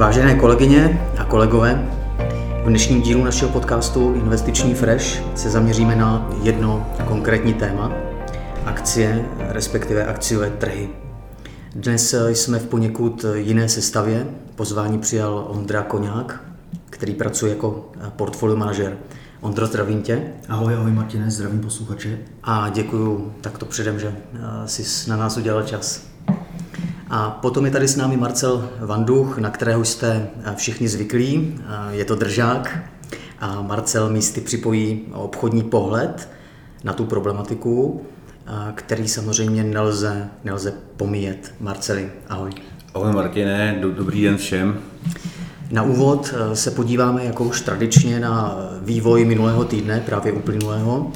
Vážené kolegyně a kolegové, v dnešním dílu našeho podcastu Investiční Fresh se zaměříme na jedno konkrétní téma, akcie, respektive akciové trhy. Dnes jsme v poněkud jiné sestavě. Pozvání přijal Ondra Koňák, který pracuje jako portfolio manažer. Ondro, zdravím tě. Ahoj, ahoj Martine, zdravím posluchače. A děkuji takto předem, že jsi na nás udělal čas. A potom je tady s námi Marcel Vanduch, na kterého jste všichni zvyklí. Je to držák a Marcel místy připojí obchodní pohled na tu problematiku, který samozřejmě nelze, nelze pomíjet. Marceli, ahoj. Ahoj Martine, dobrý den všem. Na úvod se podíváme jako už tradičně na vývoj minulého týdne, právě uplynulého.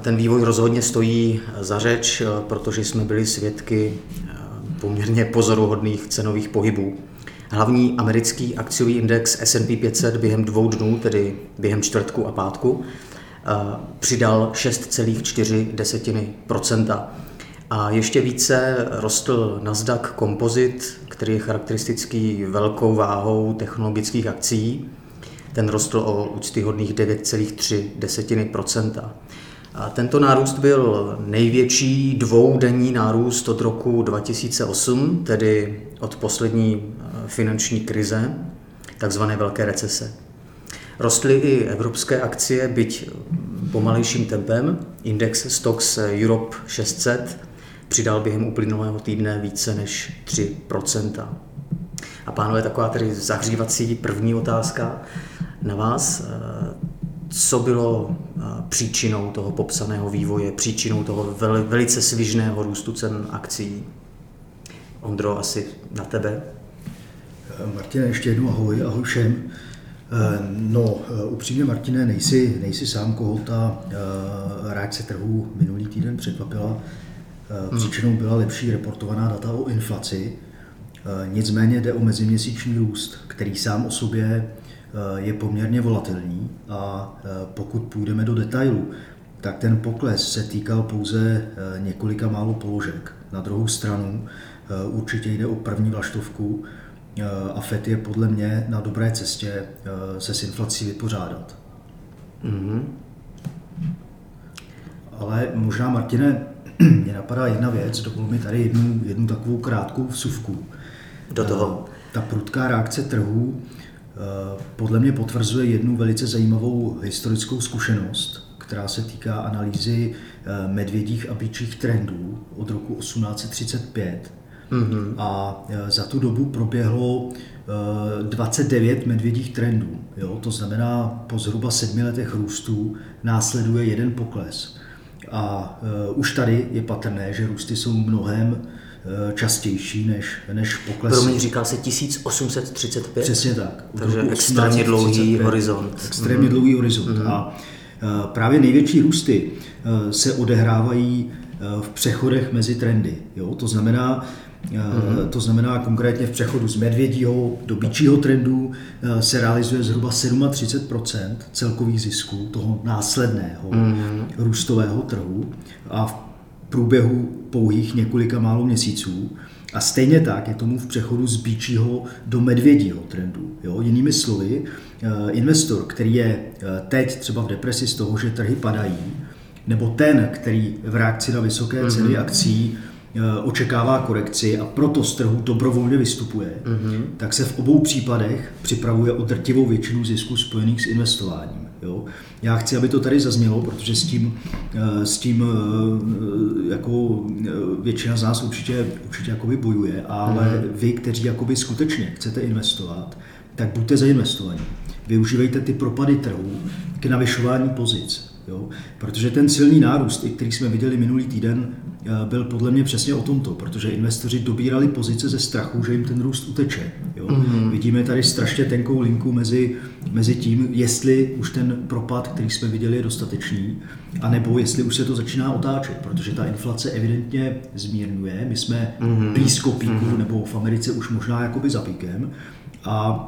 Ten vývoj rozhodně stojí za řeč, protože jsme byli svědky poměrně pozoruhodných cenových pohybů. Hlavní americký akciový index S&P 500 během dvou dnů, tedy během čtvrtku a pátku, eh, přidal 6,4 A ještě více rostl Nasdaq Composite, který je charakteristický velkou váhou technologických akcí. Ten rostl o úctyhodných 9,3 a tento nárůst byl největší dvoudenní nárůst od roku 2008, tedy od poslední eh, finanční krize, takzvané velké recese. Rostly i evropské akcie, byť pomalejším tempem. Index Stocks Europe 600 přidal během uplynulého týdne více než 3% A pánové, taková tedy zahřívací první otázka na vás co bylo eh, příčinou toho popsaného vývoje, příčinou toho velice svižného růstu cen akcí? Ondro, asi na tebe. Eh, Martine, ještě jednou ahoj, ahoj všem. Eh, no, upřímně Martine, nejsi, nejsi sám, koho ta reakce trhu minulý týden překvapila. Hmm. Příčinou byla lepší reportovaná data o inflaci. Nicméně jde o meziměsíční růst, který sám o sobě je poměrně volatilní a eh, pokud půjdeme do detailů, tak ten pokles se týkal pouze eh, několika málo položek. Na druhou stranu určitě jde o první vlaštovku a FED je podle mě na dobré cestě se s inflací vypořádat. Mm-hmm. Ale možná, Martine, mě napadá jedna věc, dovol mi tady jednu, jednu takovou krátkou vsuvku. Do toho. Ta prudká reakce trhů Eh, podle mě potvrzuje jednu velice zajímavou historickou zkušenost, která se týká analýzy eh, medvědích a bíčích trendů od roku 1835. Mm-hmm. A eh, za tu dobu proběhlo 29 medvědích trendů. Jo? To znamená, po zhruba sedmi letech růstu následuje jeden pokles. A už tady je patrné, že růsty jsou mnohem Eh, častější než, než pokles. Promiň, říkal se 1835? Přesně tak. Takže extrémně dlouhý horizont. Extrémně mm-hmm. dlouhý horizont. Mm-hmm. A eh, právě největší růsty eh, se odehrávají v přechodech mezi trendy. Jo? To znamená, Mm-hmm. To znamená konkrétně v přechodu z medvědího do bíčího trendu se realizuje zhruba 37% celkových zisků toho následného mm-hmm. růstového trhu a v průběhu pouhých několika málo měsíců. A stejně tak je tomu v přechodu z bíčího do medvědího trendu. Jo? Jinými slovy, eh, investor, který je eh, teď třeba v depresi z toho, že trhy padají, nebo ten, který v reakci na vysoké mhm. ceny mm-hmm. akcí eh, očekává korekci a proto z trhu dobrovolně vystupuje, mm-hmm. tak se v obou případech připravuje o drtivou většinu zisků spojených s investováním. Jo? Já chci, aby to tady zaznělo, protože s tím, eh, s tím eh, jako eh, většina z nás určitě, určitě jakoby bojuje, ale mm. vy, kteří jakoby skutečně chcete investovat, tak buďte zainvestovaní. Využívejte ty propady trhu k navyšování pozic. Jo? Protože ten silný nárůst, který jsme viděli minulý týden, eh, byl podle mě přesně o tomto, protože investoři dobírali pozice ze strachu, že jim ten růst uteče. Jo? Mm-hmm. Vidíme tady strašně tenkou linku mezi, mezi tím, jestli už ten propad, který jsme viděli, je dostatečný, anebo jestli už se to začíná otáčet, protože ta inflace evidentně zmírňuje. My jsme mm-hmm. blízko píku, mm-hmm. nebo v Americe už možná jakoby za píkem, a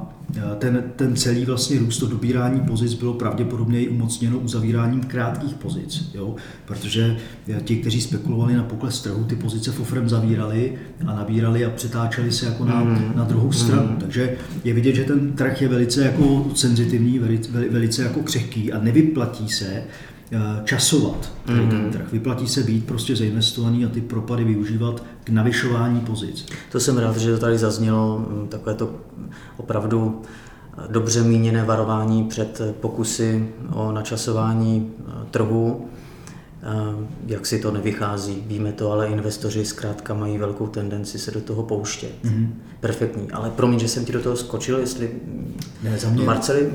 ten, ten celý vlastně růst, to dobírání pozic bylo pravděpodobně i umocněno uzavíráním krátkých pozic, jo? protože ti, kteří spekulovali na pokles trhu, ty pozice fofrem zavírali a nabírali a přetáčeli se jako na, mm. na druhou stranu. Mm. Takže je vidět, že ten trh je velice jako senzitivní, velice, velice jako křehký a nevyplatí se časovat tady ten mhm. trh. Vyplatí se být prostě zainvestovaný a ty propady využívat k navyšování pozic. To jsem rád, že to tady zaznělo, mm, takové to opravdu eh, dobře míněné varování před pokusy o načasování eh, trhu, jak si to nevychází. Víme to, ale investoři zkrátka mají velkou tendenci se do toho pouštět. Mm-hmm. Perfektní. Ale promiň, že jsem ti do toho skočil, jestli... Ne, za mě... Marceli,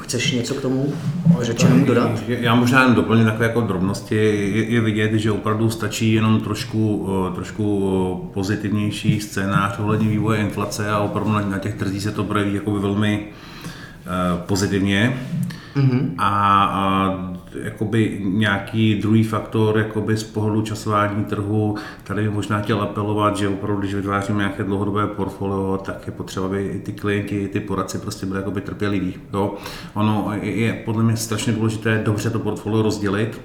Chceš něco k tomu řečenému dodat? Já možná jen doplním takové jako drobnosti. Je, je vidět, že opravdu stačí jenom trošku, trošku pozitivnější scénář ohledně vývoje inflace a opravdu na, na těch trzích se to projeví jakoby velmi uh, pozitivně. Mm-hmm. A, a jakoby nějaký druhý faktor jakoby z pohledu časování trhu, tady bych možná chtěl apelovat, že opravdu, když vytváříme nějaké dlouhodobé portfolio, tak je potřeba, aby i ty klienti, i ty poradci prostě byli jakoby trpěliví. Jo? Ono je podle mě strašně důležité dobře to portfolio rozdělit,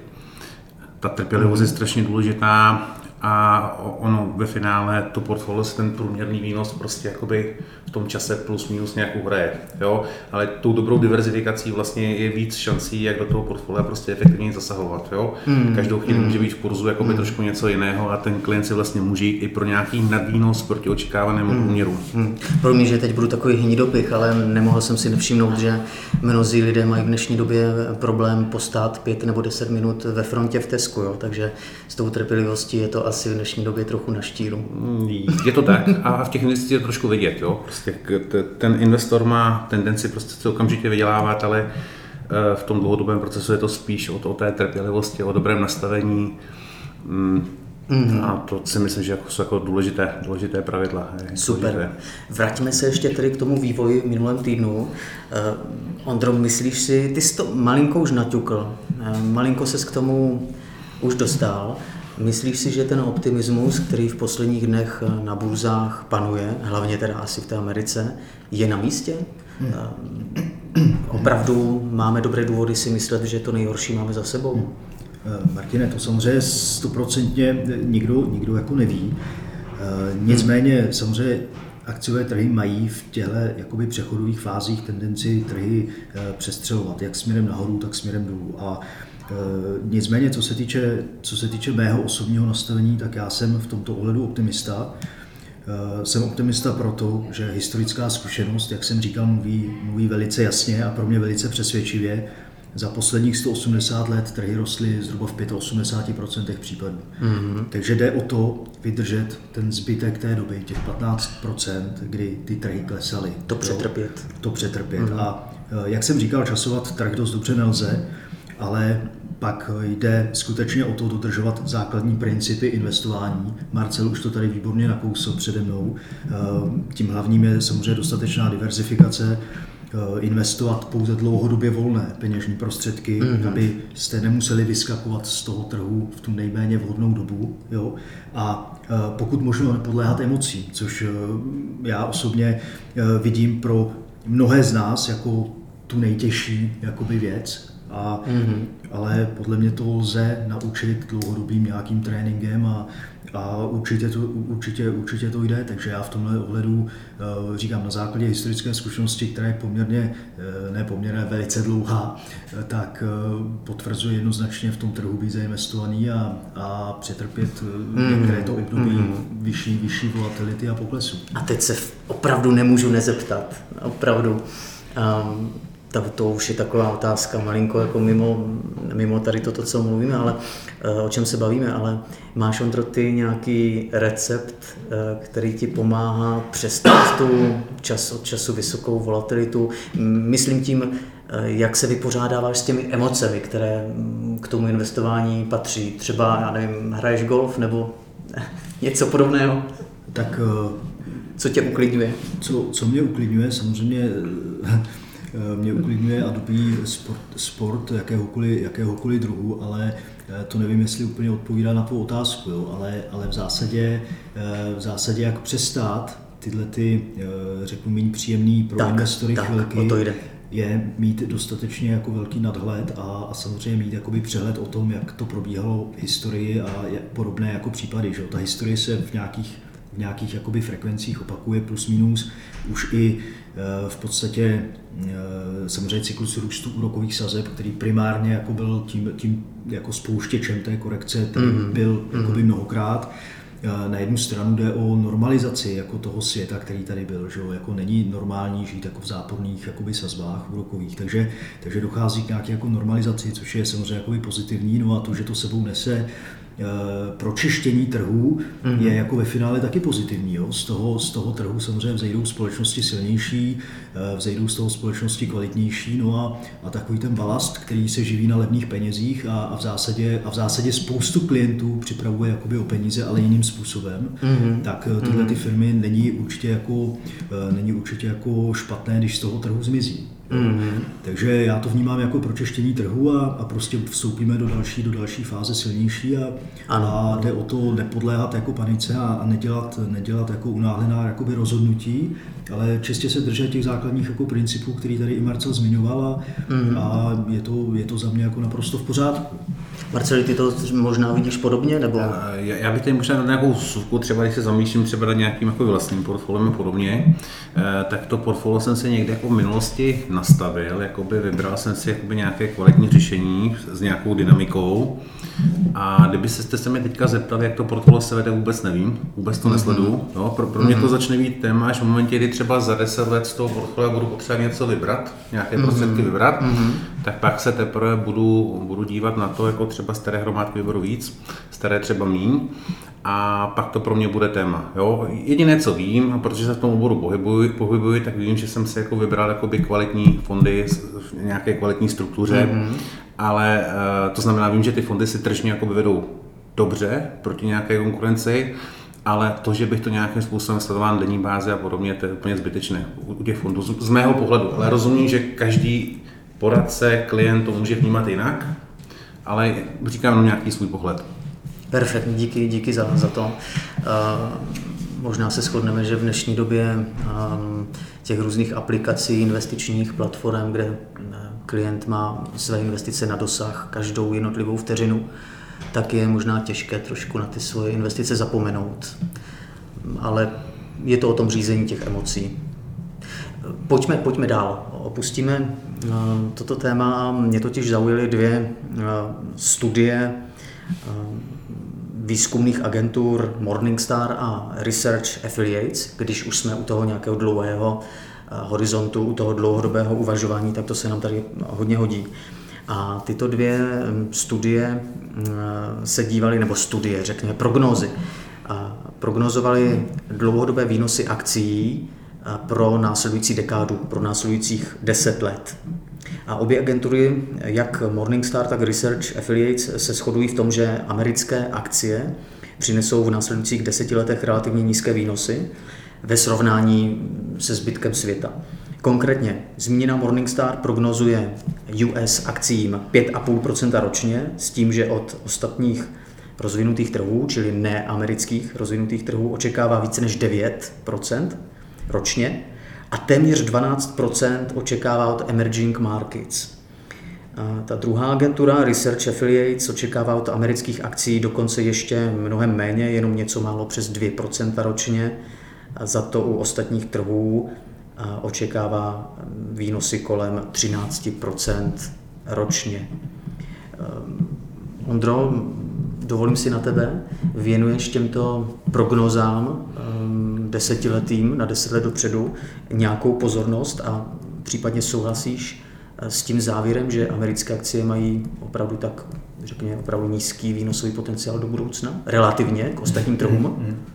ta trpělivost je strašně důležitá a ono ve finále to portfolio se ten průměrný výnos prostě jakoby v tom čase plus minus nějak uhraje, jo, ale tou dobrou diverzifikací vlastně je víc šancí, jak do toho portfolia prostě efektivně zasahovat, jo. Hmm. Každou chvíli hmm. může být v kurzu jakoby hmm. trošku něco jiného a ten klient si vlastně může i pro nějaký nadvýnos proti očekávanému hmm. průměru. Hmm. Pro mě, že teď budu takový hnidopich, ale nemohl jsem si nevšimnout, že mnozí lidé mají v dnešní době problém postát pět nebo deset minut ve frontě v Tesku, jo, takže s tou trpělivostí je to asi v dnešní době trochu na štíru. Mm, je to tak a v těch investicích je to trošku vidět. Jo? Prostě ten investor má tendenci prostě se okamžitě vydělávat, ale eh, v tom dlouhodobém procesu je to spíš o, o té trpělivosti, o dobrém nastavení. Mm-hmm. A to si myslím, že jako jsou jako důležité, důležité pravidla. Super. Důležité. Vrátíme se ještě tedy k tomu vývoji v minulém týdnu. Uh, Ondro, myslíš si, ty jsi to malinko už naťukl, uh, malinko ses k tomu už dostal. Myslíš si, že ten optimismus, který v posledních dnech na burzách panuje, hlavně teda asi v té Americe, je na místě? Hmm. Opravdu máme dobré důvody si myslet, že to nejhorší máme za sebou? Hmm. Eh, Martine, to samozřejmě stoprocentně nikdo, nikdo jako neví. Eh, nicméně samozřejmě akciové trhy mají v těle jakoby přechodových fázích tendenci trhy eh, přestřelovat, jak směrem nahoru, tak směrem dolů. A Eh, nicméně, co se, týče, co se týče mého osobního nastavení, tak já jsem v tomto ohledu optimista. Eh, jsem optimista proto, že historická zkušenost, jak jsem říkal, mluví, mluví velice jasně a pro mě velice přesvědčivě. Za posledních 180 let trhy rostly zhruba v 85% případů. Mm-hmm. Takže jde o to vydržet ten zbytek té doby, těch 15%, kdy ty trhy klesaly. To přetrpět. To přetrpět. Mm-hmm. A eh, jak jsem říkal, časovat trh dost dobře nelze ale pak jde skutečně o to dodržovat základní principy investování. Marcel už to tady výborně nakousl přede mnou. Eh, tím hlavním je samozřejmě dostatečná diverzifikace, eh, investovat pouze dlouhodobě volné peněžní prostředky, mm-hmm. aby jste nemuseli vyskakovat z toho trhu v tu nejméně vhodnou dobu. Jo? A eh, pokud možno nepodléhat emocím, což já osobně vidím pro mnohé z nás jako tu nejtěžší jakoby věc, a, mm-hmm. Ale podle mě to lze naučit dlouhodobým nějakým tréninkem a, a určitě, to, určitě, určitě to jde. Takže já v tomhle ohledu uh, říkám na základě historické zkušenosti, která je poměrně, uh, ne poměrně, velice dlouhá, uh, tak potvrzuje jednoznačně v tom trhu být zainvestovaný a, a přetrpět mm-hmm. některé to období mm-hmm. vyšší, vyšší volatility a poklesu. A teď se opravdu nemůžu nezeptat. Opravdu. Um, to, to už je taková otázka malinko jako mimo, mimo tady toto, co mluvíme, ale eh, o čem se bavíme, ale máš Ondro ty nějaký recept, eh, který ti pomáhá přestat tu čas od času vysokou volatilitu, myslím tím, eh, jak se vypořádáváš s těmi emocemi, které mm, k tomu investování patří. Třeba, já nevím, hraješ golf nebo něco podobného? Tak co tě uklidňuje? Co, co mě uklidňuje, samozřejmě mě uklidňuje a dobí sport, sport jakéhokoliv, jakéhokoliv druhu, ale eh, to nevím, jestli úplně odpovídá na tu otázku, jo, ale, ale v, zásadě, eh, v zásadě jak přestát tyhle ty, řeknu, méně příjemný pro tak, investory tak, chvilky. To jde je mít dostatečně jako velký nadhled a, a samozřejmě mít jakoby přehled o tom, jak to probíhalo v historii a podobné jako případy. Že? Ta historie se v nějakých, v nějakých jakoby frekvencích opakuje plus minus. Už i e, v podstatě e, samozřejmě cyklus růstu úrokových sazeb, který primárně jako byl tím, tím jako spouštěčem té korekce, který mm-hmm. byl mm-hmm. mnohokrát, na jednu stranu jde o normalizaci jako toho světa, který tady byl, že jo? jako není normální žít jako v záporných jakoby sazbách úrokových, takže, takže dochází k nějaké jako normalizaci, což je samozřejmě jakoby pozitivní, no a to, že to sebou nese Eh, pročištění trhů mm-hmm. je jako ve finále taky pozitivní. Jo? Z, toho, z toho trhu samozřejmě vzejdou společnosti silnější, eh, vzejdou z toho společnosti kvalitnější, no a, a takový ten balast, který se živí na levných penězích a, a, v, zásadě, a v zásadě spoustu klientů připravuje jakoby o peníze, ale jiným způsobem, mm-hmm. tak eh, tyhle ty firmy není určitě jako, není určitě jako špatné, když z toho trhu zmizí. Mm-hmm. Takže já to vnímám jako pročeštění trhu a, a prostě vstoupíme do další, do další fáze silnější a, a jde o to nepodléhat jako panice a, a nedělat, nedělat jako unáhlená jakoby rozhodnutí, ale čistě se držet těch základních jako principů, který tady i Marcel zmiňoval a, mm-hmm. a je, to, je to za mě jako naprosto v pořádku. Marceli, ty to možná vidíš podobně? Nebo? Já, já bych tady možná na nějakou suvku, třeba když se zamýšlím třeba na nějakým jako vlastním portfoliem a podobně, eh, tak to portfolio jsem se někde jako v minulosti nastavil, jakoby vybral jsem si jakoby nějaké kvalitní řešení s nějakou dynamikou a kdyby se, se mě teďka zeptali, jak to portfolio se vede, vůbec nevím, vůbec to nesledu. Mm-hmm. No, pro, pro mě to mhm. začne být téma, že v momentě, kdy třeba za 10 let z toho portfolia budu potřebovat něco vybrat, nějaké mm-hmm. prostředky vybrat, mm-hmm. tak pak se teprve budu, budu dívat na to, jako třeba staré hromádky vyberu víc, staré třeba míň a pak to pro mě bude téma. Jo? Jediné, co vím, a protože se v tom oboru pohybuji, pohybuji, tak vím, že jsem si jako vybral jakoby kvalitní fondy v nějaké kvalitní struktuře, mm-hmm. Ale uh, to znamená, vím, že ty fondy si tržně jakoby vedou dobře proti nějaké konkurenci, ale to, že bych to nějakým způsobem sledoval denní báze a podobně, to je úplně zbytečné u těch fondů, z, mého pohledu. Ale rozumím, že každý poradce, klient to může vnímat jinak, ale říkám jenom nějaký svůj pohled. Perfektní, díky, díky za, za to. Uh, možná se shodneme, že v dnešní době um, těch různých aplikací, investičních platform, kde klient má své investice na dosah každou jednotlivou vteřinu, tak je možná těžké trošku na ty svoje investice zapomenout. Ale je to o tom řízení těch emocí. Pojďme, pojďme dál. Opustíme uh, toto téma. Mě totiž zaujaly dvě studie výzkumných agentur Morningstar a Research Affiliates, když už jsme u toho nějakého dlouhého eh, horizontu, u toho dlouhodobého uvažování, tak to se nám tady hodně hodí. A tyto dvě mm, studie mm, se dívaly, nebo studie, řekněme, prognózy, prognozovaly dlouhodobé výnosy akcí eh, pro následující dekádu, pro následujících deset let. A obě agentury, jak Morningstar, tak Research Affiliates, se shodují v tom, že americké akcie přinesou v následujících deseti letech relativně nízké výnosy ve srovnání se zbytkem světa. Konkrétně zmíněná Morningstar prognozuje US akcím 5,5% ročně s tím, že od ostatních rozvinutých trhů, čili neamerických rozvinutých trhů, očekává více než 9% ročně a téměř 12% očekává od emerging markets. A ta druhá agentura Research Affiliates očekává od amerických akcí dokonce ještě mnohem méně, jenom něco málo přes 2% ročně. Za to u ostatních trhů očekává výnosy kolem 13% ročně. Ehm, Ondro, dovolím si na tebe, věnuješ těmto prognozám ehm, desetiletým na deset let dopředu nějakou pozornost a případně souhlasíš eh, s tím závěrem, že americké akcie mají opravdu tak, řekněme, opravdu nízký výnosový potenciál do budoucna, relativně k ostatním trhům? Mm-hmm.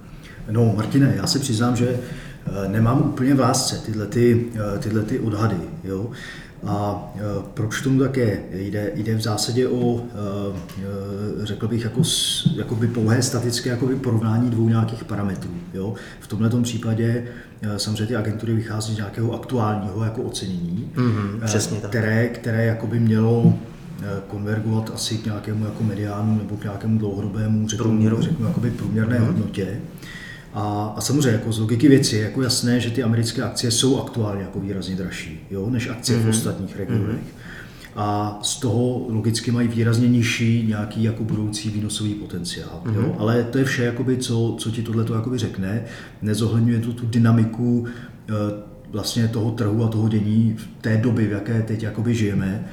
No, Martine, já se přiznám, že eh, nemám úplně v lásce tyhle, ty, eh, tyhle ty odhady. Jo? A e, proč tomu také jde? Jde v zásadě o, řekl bych, jako, jakoby pouhé statické jakoby porovnání dvou nějakých parametrů. Jo? V tomto případě samozřejmě ty agentury vychází z nějakého aktuálního jako ocenění, mm-hmm, přesně tak. které, které jakoby mělo konvergovat asi k nějakému jako mediánu nebo k nějakému dlouhodobému řeknu, Průměru. řeknu jakoby průměrné mm-hmm. hodnotě. A, a samozřejmě jako z logiky věci je jako jasné, že ty americké akcie jsou aktuálně jako výrazně dražší jo, než akcie mm-hmm. v mhm. ostatních regionech. Mm-hmm. A z toho logicky mají výrazně nižší nějaký jako budoucí výnosový potenciál. Mm-hmm. Jo? Mhm. Ale to je vše, jakoby, co, co ti tohle řekne. Nezohledňuje to tu dynamiku e, vlastně toho trhu a toho dění v té doby, v jaké teď jakoby žijeme.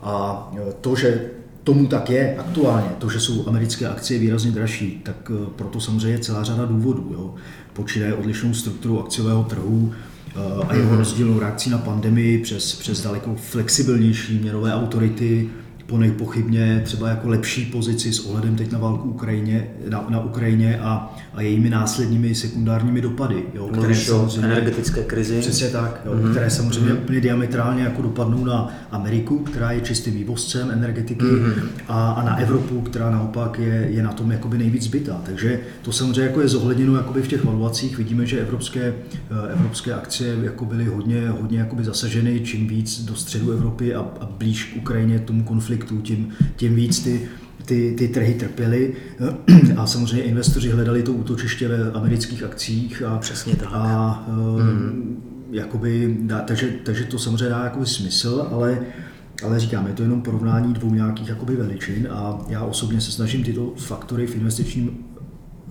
A e, to, že tomu tak je aktuálně, to, že jsou americké akcie výrazně dražší, tak eh, proto samozřejmě je celá řada důvodů. Jo. Počínaje odlišnou strukturu akciového trhu eh, a jeho mhm. rozdílnou reakcí na pandemii přes, přes daleko flexibilnější měnové autority, po nepochybně třeba jako lepší pozici s ohledem teď na válku Ukrajině, na, na Ukrajině a, a jejími následními sekundárními dopady. Jo, které samozřejmě, energetické krizi. Přesně tak, jo, mm-hmm. které samozřejmě mm-hmm. úplně diametrálně jako dopadnou na Ameriku, která je čistým vývozcem energetiky mm-hmm. a, a, na Evropu, která naopak je, je na tom jakoby nejvíc zbytá. Takže to samozřejmě jako je zohledněno jakoby v těch valuacích. Vidíme, že evropské, eh, evropské akcie jako byly hodně, hodně jakoby zasaženy, čím víc do středu Evropy a, a blíž k Ukrajině tomu konfliktu konfliktů, tím, tím víc ty, ty, ty trhy trpěly a samozřejmě investoři hledali to útočiště ve amerických akcích. A, Přesně tak. A, mm. jakoby, dá, takže, takže to samozřejmě dá jakoby smysl, ale ale říkám, je to jenom porovnání dvou nějakých jakoby veličin a já osobně se snažím tyto faktory v investičním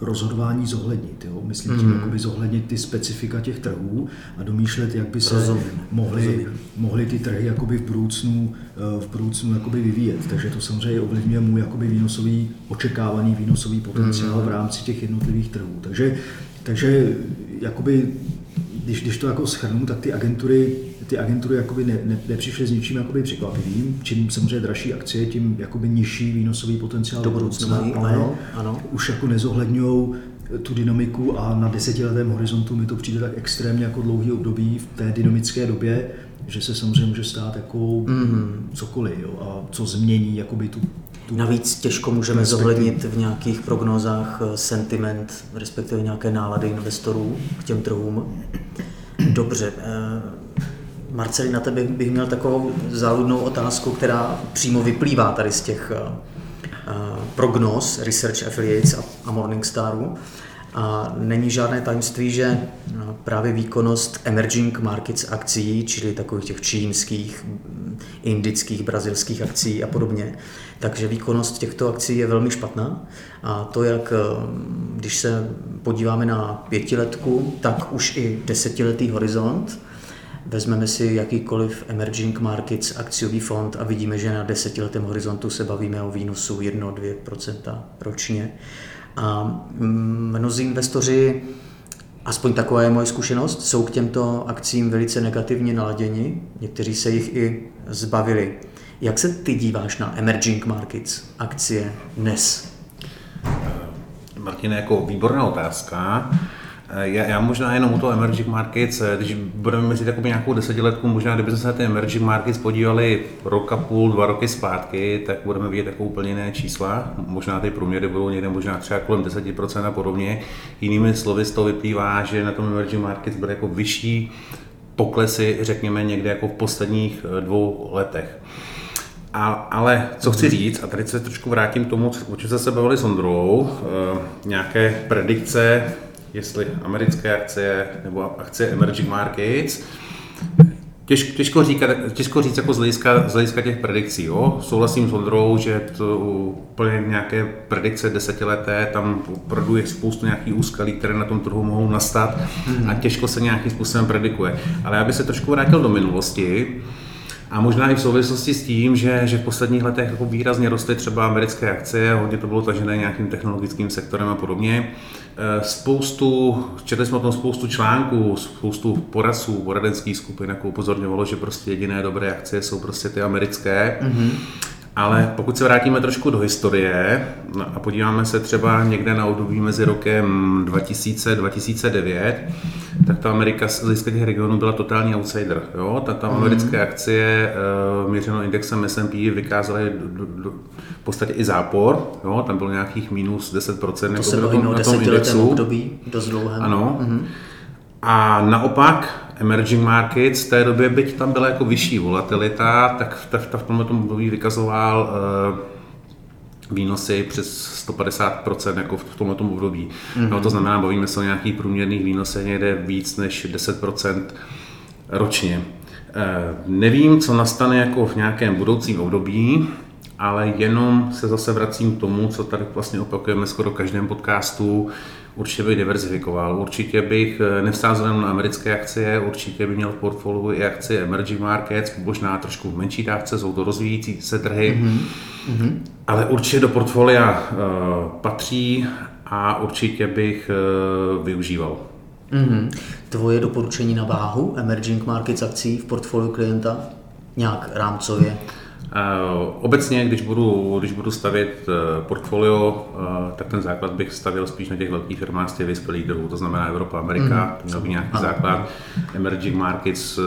rozhodování zohlednit. Jo? Myslím mm. tím, mhm. jakoby zohlednit ty specifika těch trhů a domýšlet, jak by se Rozumím. mohly, mohly ty trhy jakoby v budoucnu, eh, v budoucnu jakoby vyvíjet. Takže to samozřejmě ovlivňuje můj jakoby výnosový, očekávaný výnosový potenciál mm. v rámci těch jednotlivých trhů. Takže, takže jakoby, když, když to jako schrnu, tak ty agentury ty agentury jakoby ne, ne, nepřišly s ničím jakoby překvapivým. Čím samozřejmě dražší akcie, tím jakoby nižší výnosový potenciál do budoucna, ale ano, ano. už jako nezohledňují tu dynamiku a na desetiletém horizontu mi to přijde tak extrémně jako dlouhý období v té dynamické době, že se samozřejmě může stát jako mm. cokoliv jo, a co změní jakoby tu tu Navíc těžko můžeme zohlednit v nějakých prognozách eh, sentiment, respektive nějaké nálady investorů k těm trhům. Dobře, eh, Marceli, na tebe bych měl takovou záludnou otázku, která přímo vyplývá tady z těch uh, prognóz Research Affiliates a Morningstaru. A není žádné tajemství, že právě výkonnost emerging markets akcí, čili takových těch čínských, indických, brazilských akcí a podobně, takže výkonnost těchto akcí je velmi špatná. A to, jak když se podíváme na pětiletku, tak už i desetiletý horizont, Vezmeme si jakýkoliv emerging markets akciový fond a vidíme, že na desetiletém horizontu se bavíme o výnosu 1-2% ročně. A mm, mnozí investoři, aspoň taková je moje zkušenost, jsou k těmto akcím velice negativně naladěni. Někteří se jich i zbavili. Jak se ty díváš na emerging markets akcie dnes? Martin, jako výborná otázka. Eh, já, já možná jenom u toho emerging markets, eh, když budeme mezi takovou nějakou desetiletku, možná kdyby se na ty emerging markets podívali rok a půl, dva roky zpátky, tak budeme vidět jako úplně jiné čísla. Možná ty průměry budou někde možná třeba kolem 10% a podobně. Jinými slovy z toho vyplývá, že na tom emerging markets bude jako vyšší poklesy, řekněme někde jako v posledních eh, dvou letech. A, ale co chci říct, a tady se trošku vrátím k tomu, o čem se bavili s Ondrou, e, nějaké predikce jestli americké akcie nebo akcie emerging markets, Těž, těžko, říkat, těžko říct jako z hlediska, z hlediska těch predikcí. Jo? Souhlasím s Ondrou, že to úplně nějaké predikce desetileté, tam opravdu je spoustu nějakých úskalí, které na tom trhu mohou nastat a těžko se nějakým způsobem predikuje. Ale já bych se trošku vrátil do minulosti. A možná i v souvislosti s tím, že, že v posledních letech jako výrazně rostly třeba americké akcie, hodně to bylo tažené nějakým technologickým sektorem a podobně. Eh, spoustu, četli jsme o tom spoustu článků, spoustu poradců, poradenských skupin, jako upozorňovalo, že prostě jediné dobré akcie jsou prostě ty americké. Mm-hmm. Ale pokud se vrátíme trošku do historie no a podíváme se třeba někde na období mezi rokem 2000-2009, tak ta Amerika z hlediska těch regionů byla totální outsider. Jo? Ta, ta mm. americké akcie uh, měřeno indexem S&P vykázaly v podstatě i zápor, jo? tam bylo nějakých minus 10% to jako se na tom, na tom indexu. období, dost dlouhé. Ano. Mm. A naopak emerging markets v té době, byť tam byla jako vyšší volatilita, tak v, v, v tomhle období vykazoval uh, výnosy přes 150% jako v tomto období. Mm-hmm. No, to znamená, bavíme se o nějakých průměrných výnosech někde víc než 10% ročně. Eh, nevím, co nastane jako v nějakém budoucím období, ale jenom se zase vracím k tomu, co tady vlastně opakujeme skoro každém podcastu, určitě bych diverzifikoval. Určitě bych eh, nevsázel jenom na americké akcie, určitě bych měl v portfoliu i akcie emerging markets, možná trošku v menší dávce, jsou to rozvíjící se trhy, mm-hmm. ale určitě do portfolia uh, patří a určitě bych uh, využíval. Mm-hmm. Tvoje doporučení na váhu emerging markets akcí v portfoliu klienta nějak rámcově? Uh, obecně, když budu, když budu stavět uh, portfolio, uh, tak ten základ bych stavil spíš na těch velkých firmách z těch vyspělých trhů, to znamená Evropa, Amerika, mm. měl by nějaký ano. základ. Emerging markets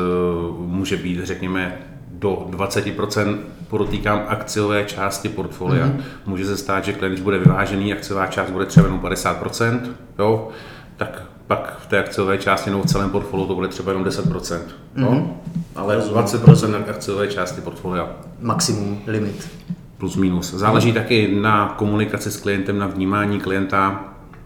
může být, řekněme, do 20% podotýkám akciové části portfolia. Mm. Může se stát, že klient, když bude vyvážený, akciová část bude třeba jenom 50%, jo, tak pak v té akciové části nebo v celém portfoliu to bude třeba jenom 10%. Mm-hmm. No? Ale 20% na akciové části portfolia. Maximum, limit. Plus minus. Záleží taky na komunikaci s klientem, na vnímání klienta.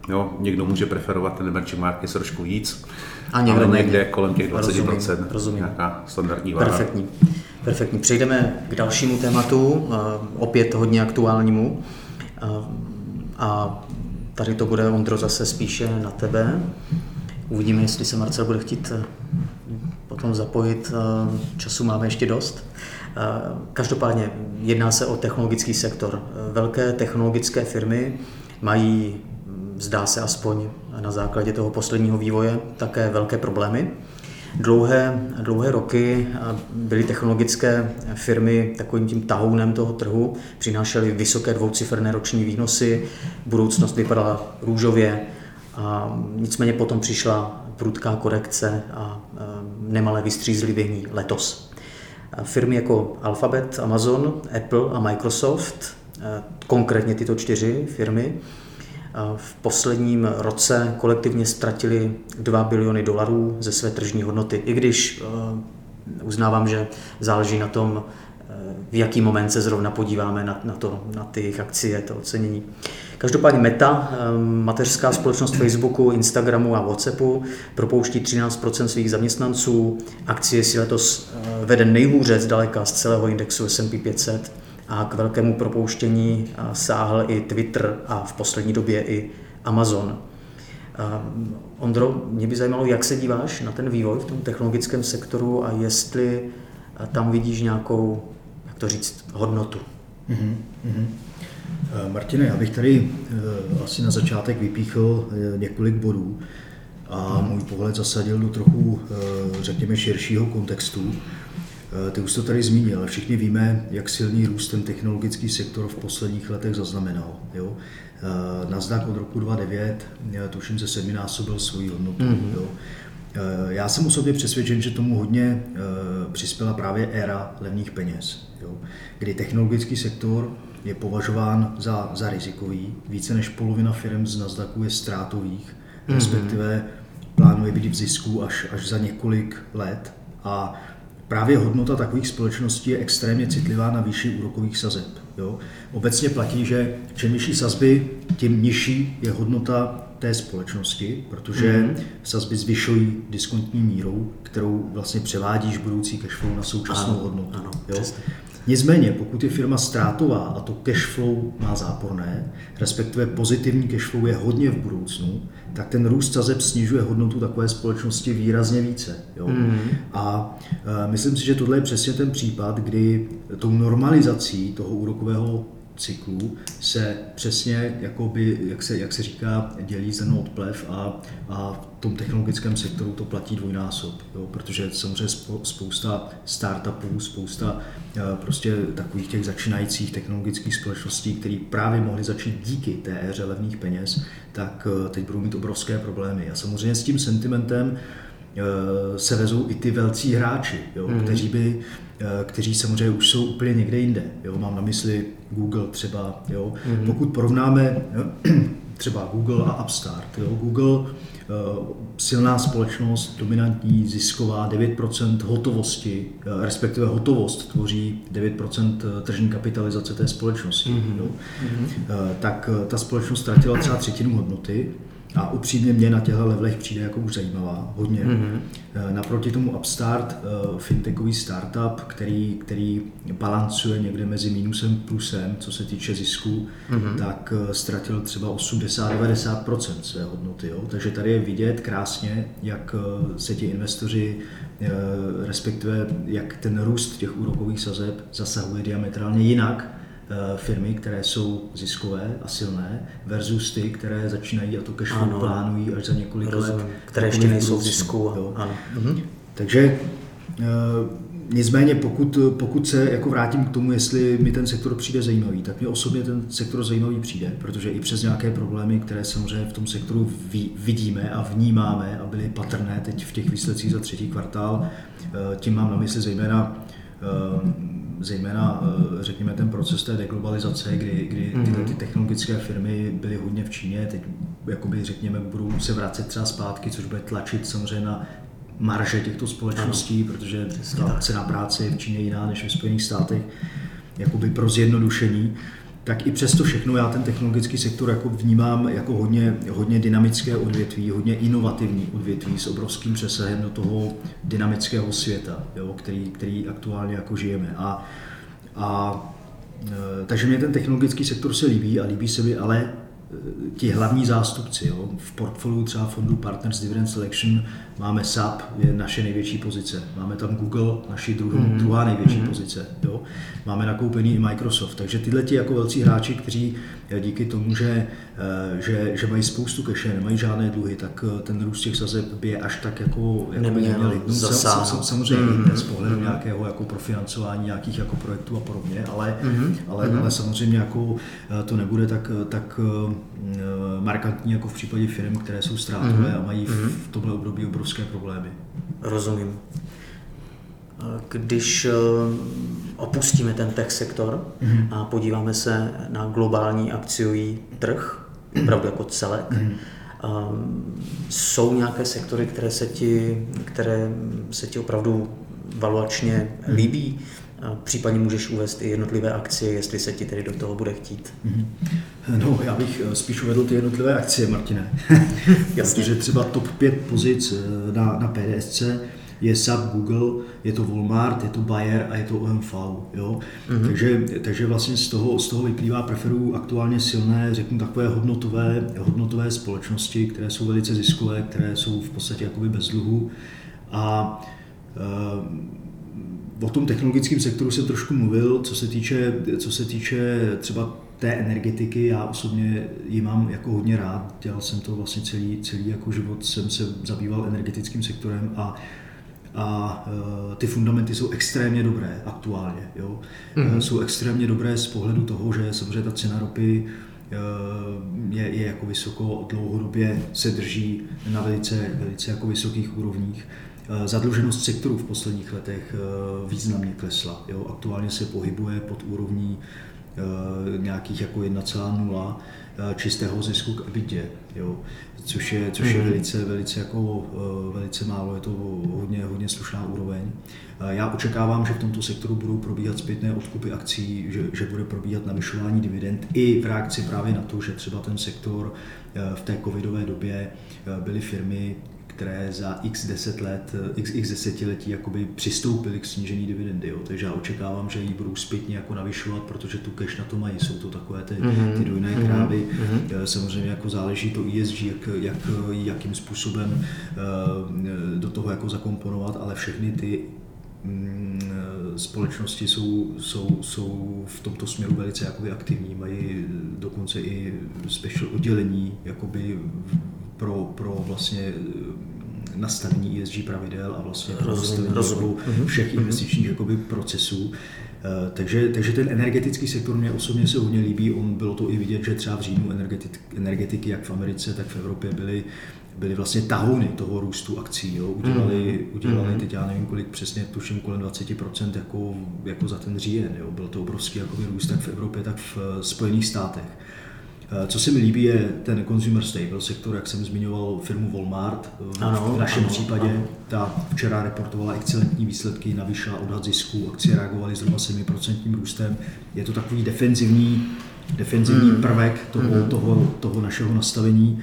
Jo, někdo může preferovat ten emerging market trošku víc, a někdo ale někde kolem těch 20% rozumím, rozumím. nějaká standardní váha. Perfektní. Perfektní. Přejdeme k dalšímu tématu, uh, opět hodně aktuálnímu. Uh, a Tady to bude, Ondro, zase spíše na tebe. Uvidíme, jestli se Marcel bude chtít eh, potom zapojit. Eh, času máme ještě dost. Eh, každopádně jedná se o technologický sektor. Velké technologické firmy mají, hm, zdá se aspoň na základě toho posledního vývoje, také velké problémy. Dlouhé, dlouhé roky byly technologické firmy takovým tím tahounem toho trhu, přinášely vysoké dvouciferné roční výnosy, budoucnost vypadala růžově, a nicméně potom přišla prudká korekce a nemalé vystřízlivění letos. Firmy jako Alphabet, Amazon, Apple a Microsoft, konkrétně tyto čtyři firmy, v posledním roce kolektivně ztratili 2 biliony dolarů ze své tržní hodnoty. I když eh, uznávám, že záleží na tom, eh, v jaký moment se zrovna podíváme na, na, to, na ty jejich akcie, to ocenění. Každopádně Meta, eh, mateřská společnost Facebooku, Instagramu a Whatsappu, propouští 13% svých zaměstnanců. Akcie si letos vede nejhůře zdaleka z celého indexu S&P 500 a k velkému propouštění sáhl i Twitter a v poslední době i Amazon. Ondro, mě by zajímalo, jak se díváš na ten vývoj v tom technologickém sektoru a jestli tam vidíš nějakou, jak to říct, hodnotu. Mm-hmm. Martine, já bych tady asi na začátek vypíchl e, několik bodů a můj pohled zasadil do trochu, řekněme, širšího kontextu. Eh, ty už to tady zmínil, ale všichni víme, jak silný růst ten technologický sektor v posledních letech zaznamenal. Jo? Eh, Nasdaq od roku 2009, tuším, se sedminásobil svoji hodnotu. Mm-hmm. Jo? Eh, já jsem osobně přesvědčen, že tomu hodně přispěla právě éra levných peněz, jo? kdy technologický sektor je považován za, za rizikový. Více než polovina firm z Nasdaqu je ztrátových, mm-hmm. respektive plánuje být v zisku až, až za několik let. A právě hodnota takových společností je extrémně citlivá na výši úrokových sazeb. Jo? Obecně platí, že čím vyšší sazby, tím nižší je hodnota té společnosti, protože mm. sazby zvyšují diskontní mírou, kterou vlastně převádíš budoucí cashflow na současnou ano, hodnotu. Ano, jo? Nicméně, pokud je firma ztrátová a to cashflow má záporné, respektive pozitivní cashflow je hodně v budoucnu, tak ten růst sazeb snižuje hodnotu takové společnosti výrazně více. Jo? Mm. A e, myslím si, že tohle je přesně ten případ, kdy tou normalizací toho úrokového cyklu se přesně, jakoby, jak, se, jak se říká, dělí zrno od plev a, a v tom technologickém sektoru to platí dvojnásob, jo? protože samozřejmě spousta startupů, spousta eh, prostě takových těch začínajících technologických společností, které právě mohly začít díky té éře levných peněz, tak eh, teď budou mít obrovské problémy. A samozřejmě s tím sentimentem se vezou i ty velcí hráči, jo, mm-hmm. kteří by Eh, kteří samozřejmě už jsou úplně někde jinde. Jo? Mám na mysli Google třeba. Jo? Mm-hmm. Pokud porovnáme třeba Google a Upstart, jo? Google silná společnost, dominantní, zisková, 9% hotovosti, respektive hotovost tvoří 9% tržní kapitalizace té společnosti. Mm-hmm. Jo. Mm-hmm. Tak ta společnost ztratila třeba třetinu hodnoty a upřímně mě na těchto levelech přijde jako už zajímavá, hodně. Mm-hmm. Naproti tomu Upstart, eh, fintechový startup, který, který balancuje někde mezi minusem a plusem, co se týče zisku, mm-hmm. tak eh, ztratil třeba 80-90% své hodnoty. Jo? Takže tady je vidět krásně, jak se ti investoři, respektive jak ten růst těch úrokových sazeb zasahuje diametrálně jinak, Eh, firmy, které jsou ziskové a silné, versus ty, které začínají a to cash flow plánují až za několik Rozumím. let. Které ještě nejsou v zisku. Jo. Ano. Mhm. Takže eh, Nicméně, pokud, pokud se jako vrátím k tomu, jestli mi ten sektor přijde zajímavý, tak mě osobně ten sektor zajímavý přijde, protože i přes nějaké problémy, které samozřejmě v tom sektoru vidíme a vnímáme a byly patrné teď v těch výsledcích za třetí kvartál, eh, tím mám na mysli zejména zejména, eh, řekněme, ten proces té deglobalizace, kdy, kdy tyhle mhm. ty technologické firmy byly hodně v Číně, teď jakoby, řekněme, budou se vracet třeba zpátky, což bude tlačit samozřejmě na marže těchto společností, ano. protože ta cena práce je v Číně jiná než ve Spojených státech, jakoby pro zjednodušení tak i přesto všechno já ten technologický sektor jako vnímám jako hodně, hodně dynamické odvětví, hodně inovativní odvětví s obrovským přesahem do toho dynamického světa, jo, který, který aktuálně jako žijeme. A, a e, takže mě ten technologický sektor se líbí a líbí se mi ale e, ti hlavní zástupci. Jo. V portfoliu třeba fondu Partners Dividend Selection Máme SAP, je naše největší pozice. Máme tam Google, naši druhou, mm-hmm. druhá největší mm-hmm. pozice. Jo? Máme nakoupený i Microsoft. Takže tyhle ti jako velcí hráči, kteří eh, díky tomu, že, eh, že, že mají spoustu keše, nemají žádné dluhy, tak eh, ten růst těch sazeb by je až tak jako, jako neměl. No, sam, sam, samozřejmě mm-hmm. z pohledu mm-hmm. nějakého jako profinancování nějakých jako projektů a podobně, ale, mm-hmm. ale, mm-hmm. ale samozřejmě jako to nebude tak, tak markantní jako v případě firm, které jsou ztrátové mm-hmm. a mají v, v tomhle období obrovské obrovské problémy. Rozumím. Když eh, opustíme ten tech sektor mm-hmm. a podíváme se na globální akciový trh, opravdu jako celek, mm-hmm. jsou nějaké sektory, které se ti, které se ti opravdu valuačně líbí? Případně můžeš uvést i jednotlivé akcie, jestli se ti tedy do toho bude chtít. Mm-hmm. No, já bych eh, spíš uvedl ty jednotlivé akcie, Martine. Protože třeba top 5 pozic eh, na, na PDSC je SAP Google, je to Walmart, je to Bayer a je to OMV. Jo? Mm-hmm. Takže, takže vlastně z toho, z toho vyplývá preferu aktuálně silné, řeknu takové hodnotové, hodnotové společnosti, které jsou velice ziskové, které jsou v podstatě jakoby bez dluhu. A e, O tom technologickém sektoru jsem trošku mluvil, co se týče, co se týče třeba té energetiky, já osobně ji mám jako hodně rád. Dělal jsem to vlastně celý, celý jako život, jsem se zabýval energetickým sektorem a a uh, ty fundamenty jsou extrémně dobré aktuálně. Jo? Mm-hmm. Jsou extrémně dobré z pohledu toho, že samozřejmě ta cena ropy uh, je, je jako vysoko, dlouhodobě se drží na velice, velice jako vysokých úrovních. Uh, zadluženost sektoru v posledních letech významně klesla. Jo? Aktuálně se pohybuje pod úrovní Eh, nějakých jako 1,0 eh, čistého zisku k EBITě, jo, což je, což je mhm. velice, velice, jako, eh, velice málo, je to hodně, hodně slušná úroveň. Já očekávám, že v tomto sektoru budou probíhat zpětné odkupy akcí, že, že bude probíhat navyšování dividend i v reakci právě na to, že třeba ten sektor v té covidové době byly firmy, které za x 10 let, x, x desetiletí jakoby přistoupily k snížení dividendy. Jo. Takže já očekávám, že ji budou zpětně jako navyšovat, protože tu cash na to mají. Jsou to takové ty, mm-hmm. ty dojné mhm. krávy. Mm-hmm. Samozřejmě jako záleží to ESG, jak, jak, jakým způsobem uh, do toho jako zakomponovat, ale všechny ty společnosti jsou, jsou, jsou v tomto směru velice jakoby aktivní, mají dokonce i special oddělení jakoby pro, pro vlastně eh, nastavení ESG pravidel a vlastně pro nastavení jako všech mhm. investičních jakoby, procesů. Eh, takže, takže ten energetický sektor mě osobně se hodně líbí. On bylo to i vidět, že třeba v říjnu energetik, energetiky jak v Americe, tak v Evropě byly, byly vlastně tahouny toho růstu akcí. Jo. Udělali, mm. udělali mm. teď já nevím kolik přesně, tuším kolem 20% jako, jako za ten říjen. Jo. Byl to obrovský jakoby, růst tak v Evropě, tak v Spojených státech. Eh, co se mi líbí, je ten consumer staple sektor, jak jsem zmiňoval firmu Walmart. Eh, ano, v našem ano, případě ano. ta včera reportovala excelentní výsledky, navýšila odhad zisku, akcie reagovaly zhruba 7% růstem. Je to takový defenzivní, defenzivní hmm. prvek toho, hmm. toho, toho našeho nastavení.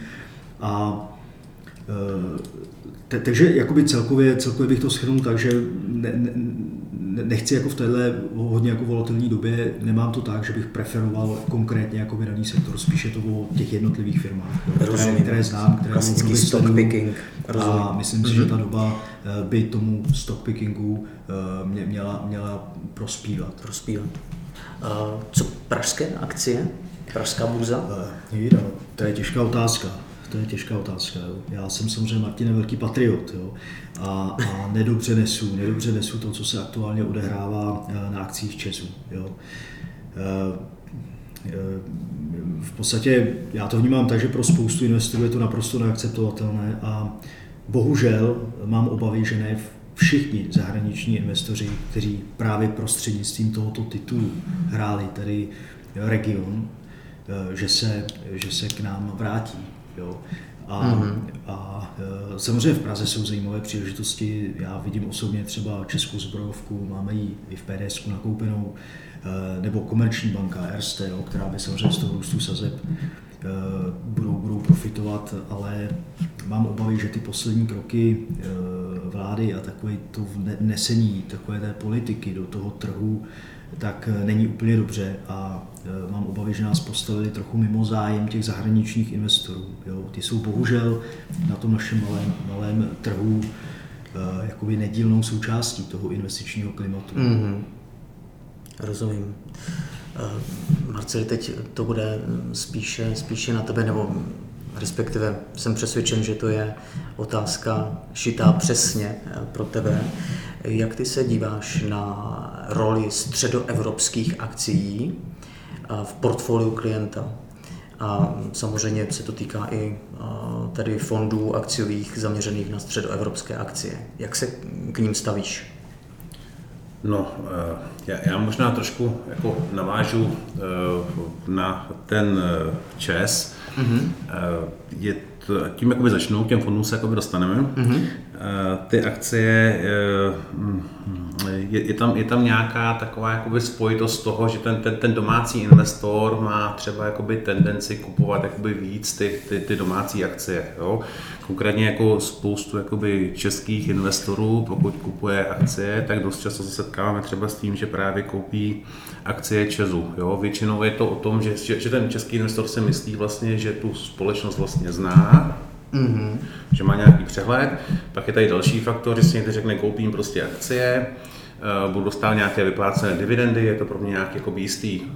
A te, takže jakoby celkově, celkově bych to schrnul tak, že ne, ne, nechci jako v této hodně jako volatilní době, nemám to tak, že bych preferoval konkrétně jako vydaný sektor, spíše to o těch jednotlivých firmách, které, které znám, které Klasický stock picking. A myslím si, že ta doba eh, by tomu stock pickingu eh, měla, měla prospívat. prospívat. Uh, co pražské akcie? Pražská burza? Uh, to je těžká otázka to je těžká otázka. Jo. Já jsem samozřejmě Martin velký patriot jo. A, a nedobře nesu, nedobře nesu to, co se aktuálně odehrává eh, na akcích Česu. Jo. Eh, eh, v podstatě já to vnímám tak, že pro spoustu investorů je to naprosto neakceptovatelné a bohužel mám obavy, že ne všichni zahraniční investoři, kteří právě prostřednictvím tohoto titulu hráli tady region, že se, že se k nám vrátí. Jo. A, mm-hmm. a e, samozřejmě v Praze jsou zajímavé příležitosti. Já vidím osobně třeba Českou zbrojovku, máme ji i v PDS nakoupenou, e, nebo komerční banka Erste, jo, která by samozřejmě z toho růstu sazeb e, budou, budou profitovat, ale mám obavy, že ty poslední kroky vlády a takové to nesení takové té politiky do toho trhu tak eh, není úplně dobře a eh, mám obavy, že nás postavili trochu mimo zájem těch zahraničních investorů. Jo. Ty jsou bohužel na tom našem malém, malém trhu eh, jakoby nedílnou součástí toho investičního klimatu. Mm-hmm. Rozumím. Marceli, teď to bude spíše, spíše na tebe, nebo respektive jsem přesvědčen, že to je otázka šitá přesně pro tebe. Jak ty se díváš na roli středoevropských akcí v portfoliu klienta? A samozřejmě se to týká i tedy fondů akciových zaměřených na středoevropské akcie. Jak se k ním stavíš? No, e, já, já možná trošku jako navážu na ten ČES. Mm-hmm. Je to, tím jakoby začnu, k těm fondům se jakoby dostaneme. Mm-hmm. Ty akcie, je, je, tam, je tam nějaká taková jakoby spojitost toho, že ten, ten, ten domácí investor má třeba jakoby tendenci kupovat jakoby víc ty, ty, ty domácí akcie. Jo? Konkrétně jako spoustu jakoby českých investorů, pokud kupuje akcie, tak dost často se setkáváme třeba s tím, že právě koupí akcie Česu. Jo? Většinou je to o tom, že, že, že ten český investor si myslí vlastně, že tu společnost vlastně zná, mm-hmm. že má nějaký přehled. Pak je tady další faktor, že si někdo řekne, koupím prostě akcie, uh, budu dostávat nějaké vyplácené dividendy, je to pro mě nějaký jako jistý uh,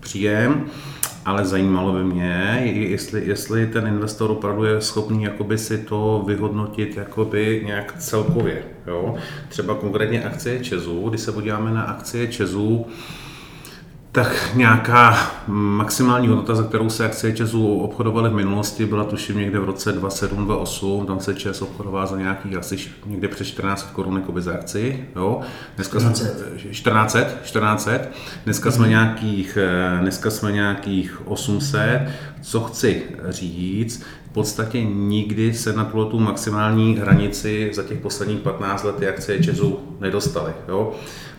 příjem, ale zajímalo by mě, jestli, jestli ten investor opravdu je schopný jakoby si to vyhodnotit jakoby nějak celkově. Jo? Třeba konkrétně akcie Česu, když se podíváme na akcie Česu, tak nějaká maximální hodnota, za kterou se akcie ČESu obchodovaly v minulosti, byla tuším někde v roce 2007-2008, tam se ČES obchodoval za nějakých asi někde přes 14 korun jako za akci. Jo. Dneska 14. Jsme, 14, 14. Dneska, jsme nějakých, eh, dneska jsme nějakých 800. Co chci říct, v podstatě nikdy se na tu maximální hranici za těch posledních 15 let ty akcie ČESu nedostaly. Jo.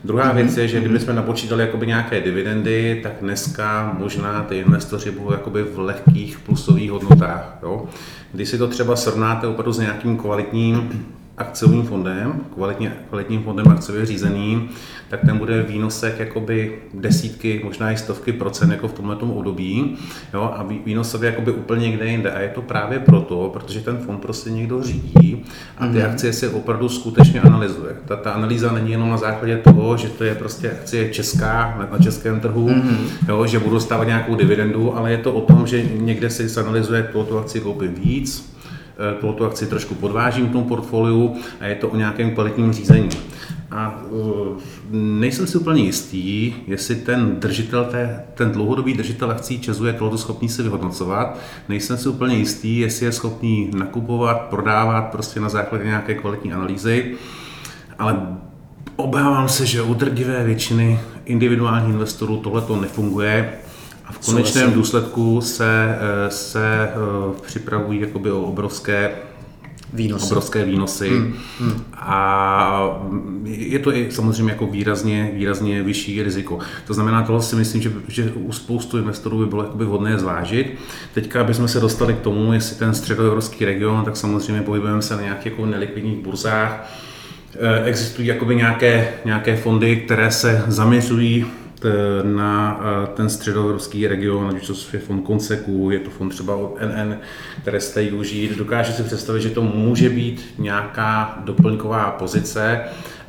Druhá věc je, že kdybychom napočítali jakoby nějaké dividendy, tak dneska možná ty investoři budou jakoby v lehkých plusových hodnotách. Jo? Když si to třeba srovnáte opravdu s nějakým kvalitním akciovým fondem, kvalitně, kvalitním fondem akciově řízeným, tak ten bude v výnosech jakoby desítky, možná i stovky procent jako v tomto období jo, a výnosově jakoby úplně někde jinde. A je to právě proto, protože ten fond prostě někdo řídí a ty mm-hmm. akcie se opravdu skutečně analyzuje. Ta, ta analýza není jenom na základě toho, že to je prostě akcie česká na, na českém trhu, mm-hmm. jo, že budu dostávat nějakou dividendu, ale je to o tom, že někde si analyzuje, tuto akci koupím víc, tuto akci trošku podvážím v tom portfoliu a je to o nějakém kvalitním řízení. A eh, nejsem si úplně jistý, jestli ten držitel, té, ten dlouhodobý držitel akcí Česu je tohoto schopný si vyhodnocovat. Nejsem si úplně jistý, jestli je schopný nakupovat, prodávat prostě na základě nějaké kvalitní analýzy. Ale obávám se, že u drdivé většiny individuálních investorů tohle to nefunguje A v konečném důsledku se, se připravují jakoby o obrovské výnosy. obrovské výnosy hmm. Hmm. a je to i samozřejmě jako výrazně, výrazně vyšší riziko. To znamená, tohle si myslím, že, že u spoustu investorů by bylo jakoby vhodné zvážit. Teďka, aby jsme se dostali k tomu, jestli ten středoevropský region, tak samozřejmě pohybujeme se na nějakých jako nelikvidních burzách. Eh, existují jakoby nějaké, nějaké fondy, které se zaměřují Eh, na eh, ten středoevropský region, ať už to je fond Konseku, je to fond třeba NN, které se tady využijí. Dokáže si představit, že to může být nějaká doplňková pozice,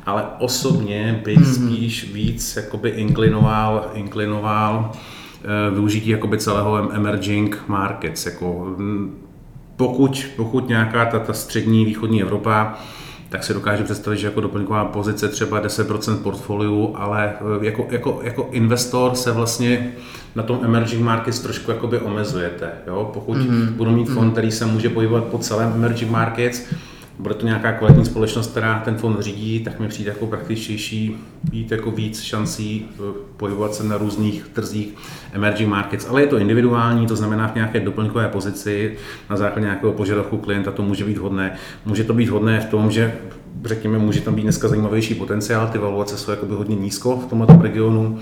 ale osobně bych mm-hmm. spíš víc jakoby inklinoval, inklinoval eh, využití jakoby celého emerging markets. Jako, hm, pokud, pokud nějaká ta, ta střední východní Evropa tak si dokážu představit, že jako doplňková pozice třeba 10% portfoliu, ale eh, jako, jako, jako investor se vlastně na tom emerging markets trošku jakoby omezujete. Jo? Pokud mm-hmm. budu mít fond, který se může pohybovat po celém emerging markets, bude to nějaká kvalitní společnost, která ten fond řídí, tak mi přijde jako praktičtější mít jako víc šancí eh, pohybovat se na různých trzích emerging markets, ale je to individuální, to znamená v nějaké doplňkové pozici na základě nějakého požadavku klienta to může být hodné. Může to být hodné v tom, že řekněme, může tam být dneska zajímavější potenciál, ty valuace jsou hodně nízko v tomto regionu,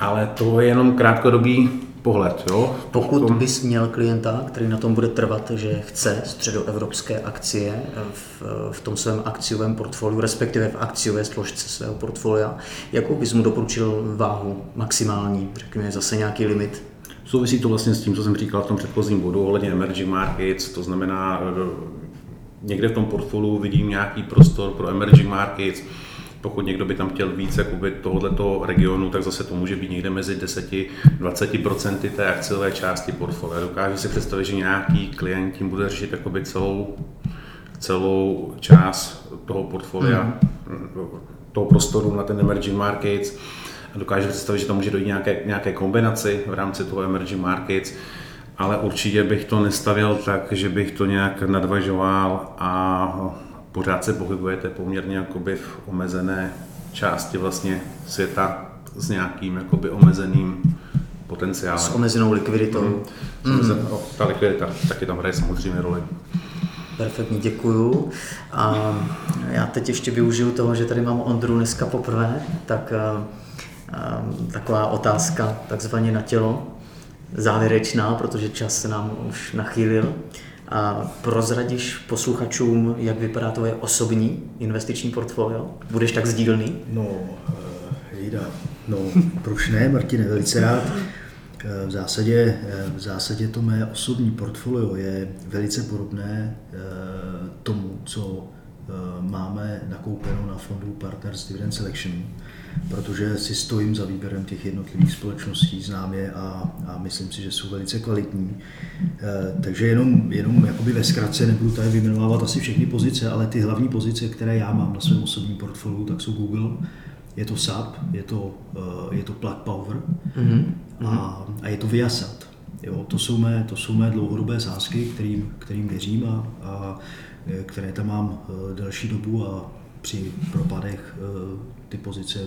ale to je jenom krátkodobý pohled. Jo? Pokud tom... bys měl klienta, který na tom bude trvat, že chce středoevropské akcie v, v tom svém akciovém portfoliu, respektive v akciové složce svého portfolia, jakou bys mu doporučil váhu maximální, řekněme zase nějaký limit? Souvisí to vlastně s tím, co jsem říkal v tom předchozím bodu ohledně emerging markets, to znamená, někde v tom portfoliu vidím nějaký prostor pro emerging markets, pokud někdo by tam chtěl víc jakoby tohoto regionu, tak zase to může být někde mezi 10-20% té akciové části portfolia. Dokážu si představit, že nějaký klient tím bude řešit jakoby celou, celou část toho portfolia, mm. toho prostoru na ten emerging markets. Dokážu představit, že to může dojít nějaké, nějaké kombinaci v rámci toho emerging markets ale určitě bych to nestavil tak, že bych to nějak nadvažoval a pořád se pohybujete poměrně jakoby v omezené části vlastně světa s nějakým jakoby omezeným potenciálem. S omezenou likviditou. Mm. Mm. Ta likvidita taky tam hraje samozřejmě roli. Perfektní, děkuju. A já teď ještě využiju toho, že tady mám Ondru dneska poprvé, tak a, a, taková otázka takzvaně na tělo, závěrečná, protože čas se nám už nachýlil. A prozradíš posluchačům, jak vypadá tvoje osobní investiční portfolio? Budeš tak sdílný? No, jejda. No, proč ne, Martine, velice rád. Eh, v zásadě, eh, v zásadě to mé osobní portfolio je velice podobné eh, tomu, co máme nakoupeno na fondu Partners Dividend Selection protože si stojím za výběrem těch jednotlivých společností, znám je a, a myslím si, že jsou velice kvalitní. E, takže jenom, jenom jakoby ve zkratce nebudu tady vyjmenovávat asi všechny pozice, ale ty hlavní pozice, které já mám na svém osobním portfoliu, tak jsou Google, je to SAP, je to, uh, je to Plug Power mm-hmm. a, a je to Viasat. Jo, to, jsou mé, to jsou mé dlouhodobé sázky, kterým, kterým věřím a, a které tam mám uh, delší dobu a při propadech uh, ty pozice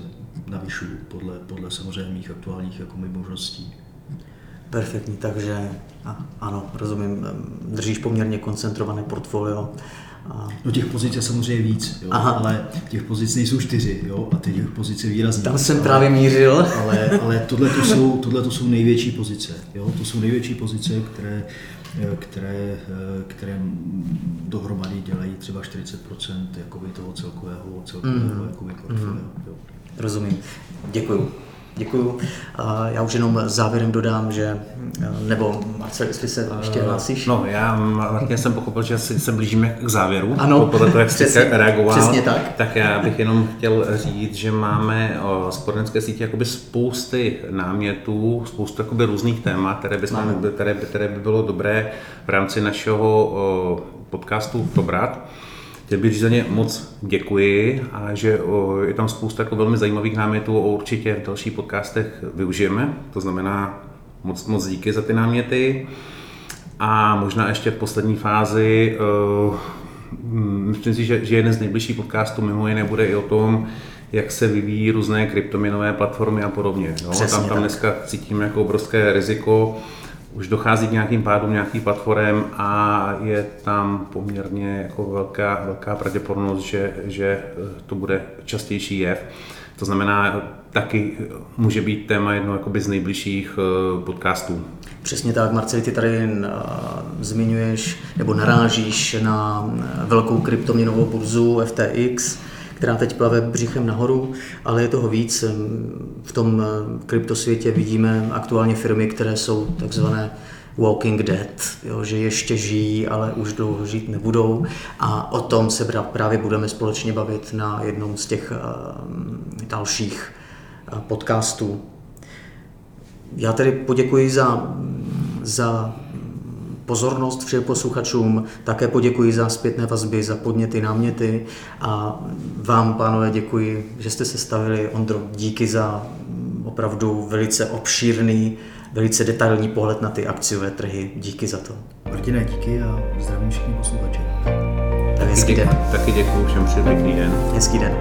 navyšuju podle, podle samozřejmě mých aktuálních jako možností. Perfektní, takže ano, rozumím, držíš poměrně koncentrované portfolio. A... No těch pozic je samozřejmě víc, jo, Aha. ale těch pozic nejsou čtyři, jo, a těch pozic je výrazně Tam jsem ale, právě mířil. Ale, ale tohle to jsou, tohle to jsou největší pozice, jo, to jsou největší pozice, které které, které dohromady dělají třeba 40% jakoby toho celkového, celkového mm. jakoby portfolia. Mm. Rozumím. Děkuju. Děkuju. Já už jenom závěrem dodám, že, nebo Marcel, jestli se ještě eh, hlásíš? No, já Martin, jsem pochopil, že se blížíme k závěru. Ano, podle toho, jak jste reagoval. Přesně tak. Tak já bych jenom chtěl říct, že máme z poradenské sítě jakoby spousty námětů, spoustu jakoby různých témat, které by, které, které by bylo dobré v rámci našeho podcastu probrat. Chtěl bych říct za ně moc děkuji a že je tam spousta jako velmi zajímavých námětů a určitě v dalších podcastech využijeme. To znamená moc, moc díky za ty náměty. A možná ještě v poslední fázi, myslím si, že, že jeden z nejbližších podcastů mimo jiné bude i o tom, jak se vyvíjí různé kryptoměnové platformy a podobně. Jo? Přesně tam, tam tak. dneska cítím jako obrovské riziko, už dochází k nějakým pádům nějakých platform a je tam poměrně jako velká, velká pravděpodobnost, že, že to bude častější jev. To znamená, taky může být téma jedno jakoby z nejbližších eh, podcastů. Přesně tak, Marceli, ty tady uh, zmiňuješ nebo narážíš na velkou kryptoměnovou burzu FTX, která teď plave břichem nahoru, ale je toho víc. V tom uh, kryptosvětě vidíme aktuálně firmy, které jsou takzvané Walking Dead, jo, že ještě žijí, ale už dlouho žít nebudou. A o tom se právě budeme společně bavit na jednom z těch uh, dalších uh, podcastů. Já tedy poděkuji za, za pozornost všem posluchačům, také poděkuji za zpětné vazby, za podněty, náměty a vám, pánové, děkuji, že jste se stavili. Ondro, díky za opravdu velice obšírný, velice detailní pohled na ty akciové trhy. Díky za to. Martine, díky a zdravím všichni posluchače. Tak hezký den. Taky děkuji všem přeji pěkný den. Hezký den.